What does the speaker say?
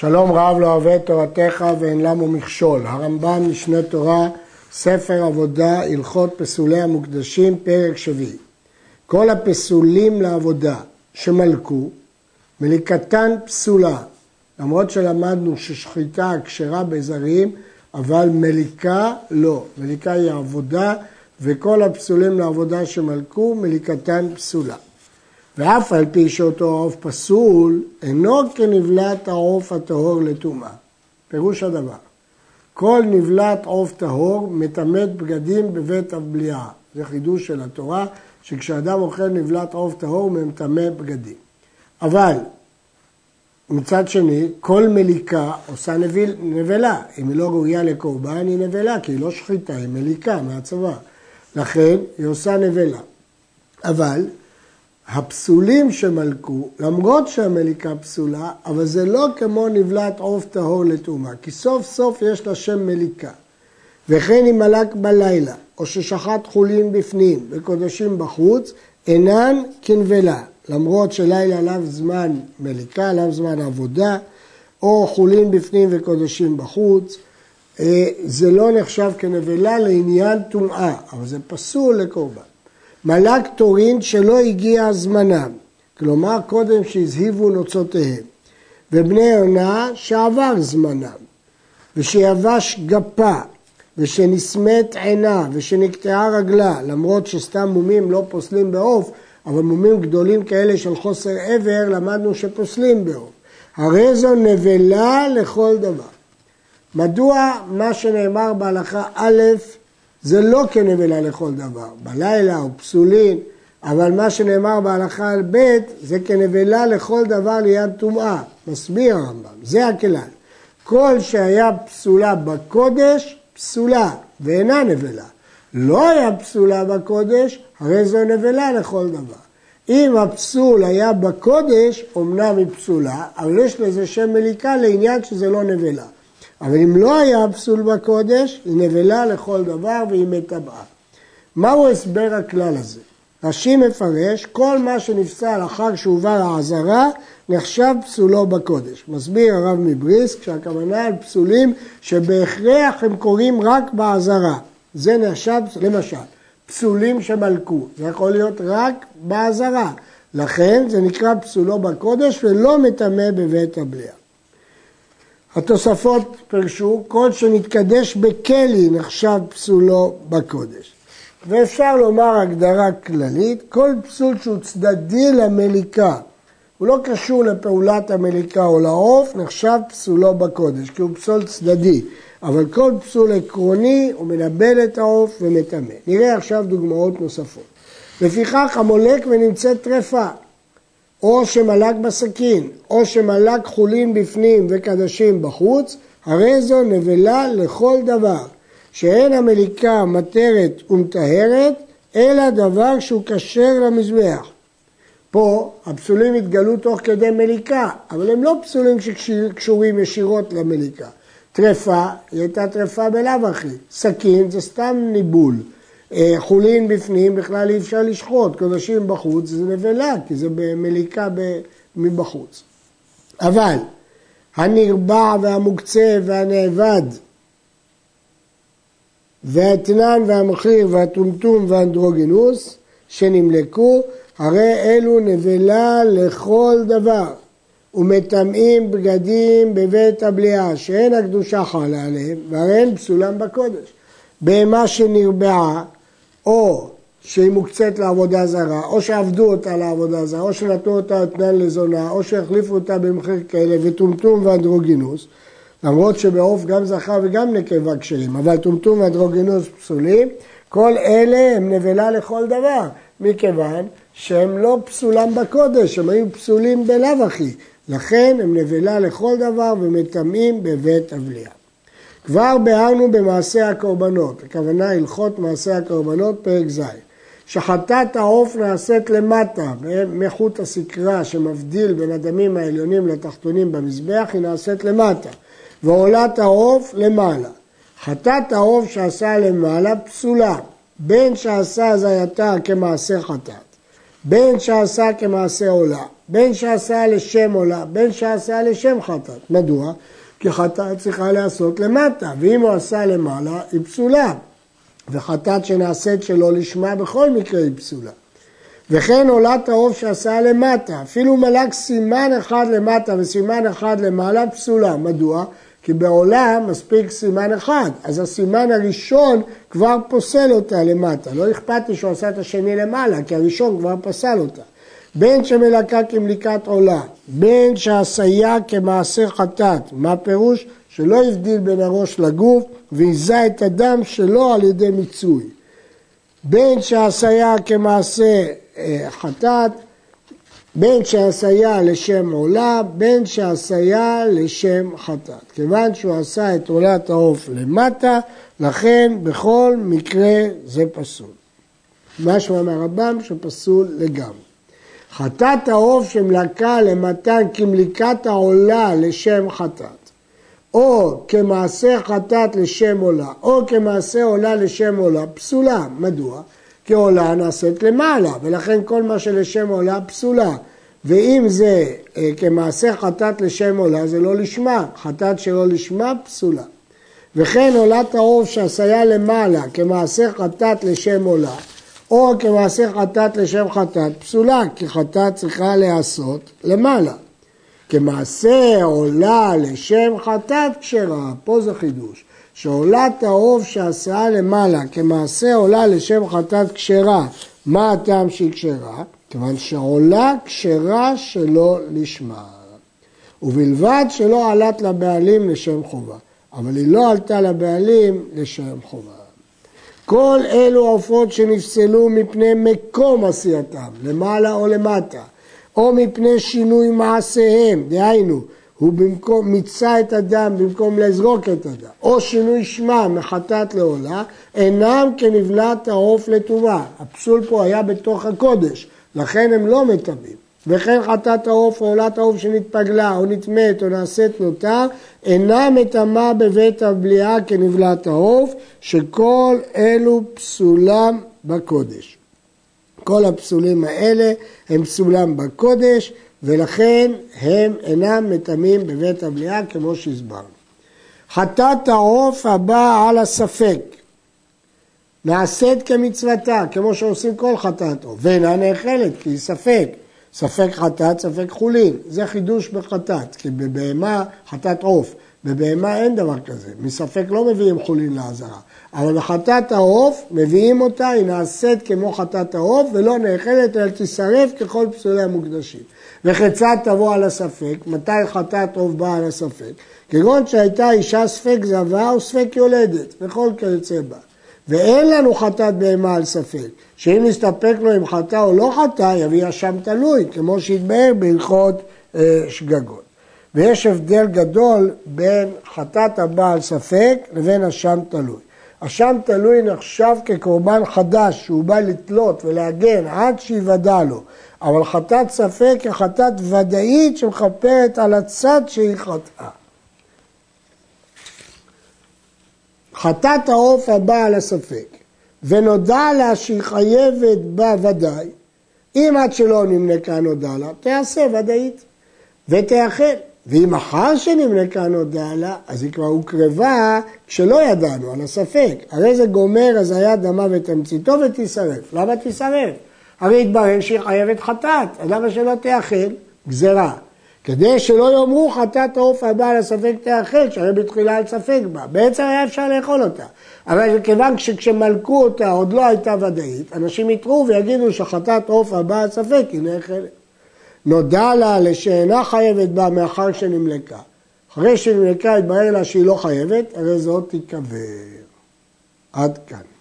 שלום רב לא אוהב תורתך ואין למו מכשול. הרמב"ם משנה תורה, ספר עבודה, הלכות פסולי המוקדשים, פרק שביעי. כל הפסולים לעבודה שמלכו, מליקתן פסולה, למרות שלמדנו ששחיטה כשרה בזרים, אבל מליקה לא. מליקה היא עבודה, וכל הפסולים לעבודה שמלכו, מליקתן פסולה. ואף על פי שאותו עוף פסול, אינו כנבלת העוף הטהור לטומאה. פירוש הדבר, כל נבלת עוף טהור מטמאת בגדים בבית הבליעה. זה חידוש של התורה, שכשאדם אוכל נבלת עוף טהור הוא מטמא בגדים. אבל מצד שני, כל מליקה עושה נביל, נבלה. אם היא לא ראויה לקורבן, היא נבלה, כי היא לא שחיטה, היא מליקה מהצבא. לכן, היא עושה נבלה. אבל הפסולים שמלכו, למרות שהמליקה פסולה, אבל זה לא כמו נבלת עוף טהור לטומאה, כי סוף סוף יש לה שם מליקה. וכן אם מלק בלילה, או ששחט חולין בפנים וקודשים בחוץ, אינן כנבלה, למרות שלילה עליו זמן מליקה, עליו זמן עבודה, או חולין בפנים וקודשים בחוץ, אה, זה לא נחשב כנבלה לעניין טומאה, אבל זה פסול לקורבן. מלק תורין שלא הגיע זמנם, כלומר קודם שהזהיבו נוצותיהם, ובני עונה שעבר זמנם, ושיבש גפה, ושנסמת עינה, ושנקטעה רגלה, למרות שסתם מומים לא פוסלים בעוף, אבל מומים גדולים כאלה של חוסר עבר, למדנו שפוסלים בעוף. הרי זו נבלה לכל דבר. מדוע מה שנאמר בהלכה א' זה לא כנבלה לכל דבר, בלילה או פסולין, אבל מה שנאמר בהלכה על ב' זה כנבלה לכל דבר ליד טומאה, מסביר הרמב"ם, זה הכלל. כל שהיה פסולה בקודש, פסולה, ואינה נבלה. לא היה פסולה בקודש, הרי זו נבלה לכל דבר. אם הפסול היה בקודש, אמנם היא פסולה, אבל יש לזה שם מליקה לעניין שזה לא נבלה. אבל אם לא היה פסול בקודש, היא נבלה לכל דבר והיא מטבעה. מהו הסבר הכלל הזה? רש"י מפרש, כל מה שנפסל אחר שהובא לעזרה, נחשב פסולו בקודש. מסביר הרב מבריסק שהכוונה על פסולים שבהכרח הם קורים רק בעזרה. זה נחשב, למשל, פסולים שמלכו, זה יכול להיות רק בעזרה. לכן זה נקרא פסולו בקודש ולא מטמא בבית הבליעה. התוספות פרשו, כל שנתקדש בכלי נחשב פסולו בקודש. ואפשר לומר הגדרה כללית, כל פסול שהוא צדדי למליקה, הוא לא קשור לפעולת המליקה או לעוף, נחשב פסולו בקודש, כי הוא פסול צדדי. אבל כל פסול עקרוני הוא מנבל את העוף ומטמא. נראה עכשיו דוגמאות נוספות. לפיכך המולק ונמצאת טרפה, או שמלק בסכין, או שמלק חולין בפנים וקדשים בחוץ, הרי זו נבלה לכל דבר, שאין המליקה מטרת ומטהרת, אלא דבר שהוא כשר למזבח. פה הפסולים התגלו תוך כדי מליקה, אבל הם לא פסולים שקשורים ישירות למליקה. טרפה, היא הייתה טרפה בלאו הכי. סכין זה סתם ניבול. אה, חולין בפנים בכלל אי אפשר לשחוט, קודשים בחוץ זה נבלה, כי זה במליקה מבחוץ. אבל הנרבע והמוקצה והנאבד והאתנן והמחיר והטומטום והאנדרוגינוס שנמלקו, הרי אלו נבלה לכל דבר. ומטמאים בגדים בבית הבליעה, שאין הקדושה חלה עליהם, והרי הן פסולם בקודש. בהמה שנרבעה, או שהיא מוקצית לעבודה זרה, או שעבדו אותה לעבודה זרה, או שנתנו אותה אתנן לזונה, או שהחליפו אותה במחיר כאלה, וטומטום ואנדרוגינוס, למרות שבעוף גם זכר וגם נקבה כשרים, אבל טומטום ואנדרוגינוס פסולים, כל אלה הם נבלה לכל דבר, מכיוון שהם לא פסולם בקודש, הם היו פסולים בלאו הכי. לכן הם נבלה לכל דבר ומטמאים בבית הבליעה. כבר ביארנו במעשה הקורבנות, הכוונה הלכות מעשה הקורבנות, פרק ז', שחטאת העוף נעשית למטה, מחוט הסקרה שמבדיל בין הדמים העליונים לתחתונים במזבח, היא נעשית למטה, ועולת העוף למעלה. חטאת העוף שעשה למעלה פסולה, בין שעשה הזייתה כמעשה חטאת, בין שעשה כמעשה עולה, בין שעשה לשם עולה, בין שעשה לשם חטאת. מדוע? כי חטאת צריכה להיעשות למטה, ואם הוא עשה למעלה, היא פסולה. וחטאת שנעשית שלא לשמה בכל מקרה היא פסולה. וכן עולת העוף שעשה למטה, אפילו מלאק סימן אחד למטה וסימן אחד למעלה פסולה. מדוע? כי בעולם מספיק סימן אחד, אז הסימן הראשון כבר פוסל אותה למטה. לא אכפת לי שהוא עשה את השני למעלה, כי הראשון כבר פסל אותה. בין שמלקה כמליקת עולה, בין שעשייה כמעשה חטאת. מה פירוש? שלא הבדיל בין הראש לגוף ועיזה את הדם שלא על ידי מיצוי. בין שעשייה כמעשה אה, חטאת, בין שעשייה לשם עולה, בין שעשייה לשם חטאת. כיוון שהוא עשה את עולת העוף למטה, לכן בכל מקרה זה פסול. משמע מהרמב"ם שפסול לגמרי. חטאת העוף שמלקה למתן כמליקת העולה לשם חטאת. או כמעשה חטאת לשם עולה, או כמעשה עולה לשם עולה, פסולה. מדוע? כי עולה נעשית למעלה, ולכן כל מה שלשם עולה פסולה. ואם זה אה, כמעשה חטאת לשם עולה, זה לא לשמה. חטאת שלא לשמה, פסולה. וכן עולת העוף שעשיה למעלה כמעשה חטאת לשם עולה, או כמעשה חטאת לשם חטאת, פסולה, כי חטאת צריכה להיעשות למעלה. כמעשה עולה לשם חטאת כשרה, פה זה חידוש, שעולת העוף שעשה למעלה כמעשה עולה לשם חטאת כשרה, מה הטעם שהיא כשרה? כיוון שעולה כשרה שלא לשמה. ובלבד שלא עלת לבעלים לשם חובה, אבל היא לא עלתה לבעלים לשם חובה. כל אלו עופות שנפסלו מפני מקום עשייתם, למעלה או למטה, או מפני שינוי מעשיהם, דהיינו, הוא במקום, מיצה את הדם במקום לזרוק את הדם, או שינוי שמה מחטאת לעולה, אינם כנבלת העוף לטובה. הפסול פה היה בתוך הקודש, לכן הם לא מטמאים. וכן חטאת העוף או עולת העוף שנתפגלה או נטמאת או נעשית נותר, אינה מטמאה בבית הבליעה כנבלת העוף, שכל אלו פסולם בקודש. כל הפסולים האלה הם פסולם בקודש, ולכן הם אינם מטמאים בבית הבליעה כמו שהסברנו. חטאת העוף הבאה על הספק, נעשית כמצוותה, כמו שעושים כל חטאת עוף, ואינה נאכלת כי היא ספק. ספק חטאת, ספק חולין. זה חידוש בחטאת, כי בבהמה חטאת עוף. בבהמה אין דבר כזה, מספק לא מביאים חולין לעזרה. אבל בחטאת העוף מביאים אותה, היא נעשית כמו חטאת העוף ולא נאכלת אלא תישרף ככל פסולי המוקדשים. וכיצד תבוא על הספק? מתי חטאת עוף באה על הספק? כגון שהייתה אישה ספק זבה או ספק יולדת, וכל כיוצא בה. ואין לנו חטאת בהמה על ספק, שאם נסתפק לו אם חטא או לא חטא, יביא אשם תלוי, כמו שהתבהר בהלכות אה, שגגות. ויש הבדל גדול בין חטאת הבעל ספק לבין אשם תלוי. אשם תלוי נחשב כקורבן חדש שהוא בא לתלות ולהגן עד שיוודע לו, אבל חטאת ספק היא חטאת ודאית שמכפרת על הצד שהיא חטאה. חטאת העוף הבא על הספק, ונודע לה שהיא חייבת בה ודאי, אם עד שלא נמנקה נודע לה, תעשה ודאית ותאכל. ואם אחר שנמלקה נודע לה, אז היא כבר הוקרבה כשלא ידענו על הספק. הרי זה גומר הזיה דמה ותמציתו ותישרף. למה תישרף? הרי התברר שהיא חייבת חטאת, אז למה שלא תאכל? גזרה. כדי שלא יאמרו חטאת העוף הבא לספק תאכל, שהרי בתחילה אין ספק בה. בעצם היה אפשר לאכול אותה. אבל כיוון שכשמלקו אותה עוד לא הייתה ודאית, אנשים יתרו ויגידו שחטאת עוף הבא לספק היא נאכלת. נודע לה לשאינה חייבת בה מאחר שנמלקה. אחרי שנמלקה התברר לה שהיא לא חייבת, הרי זאת תיקבר. עד כאן.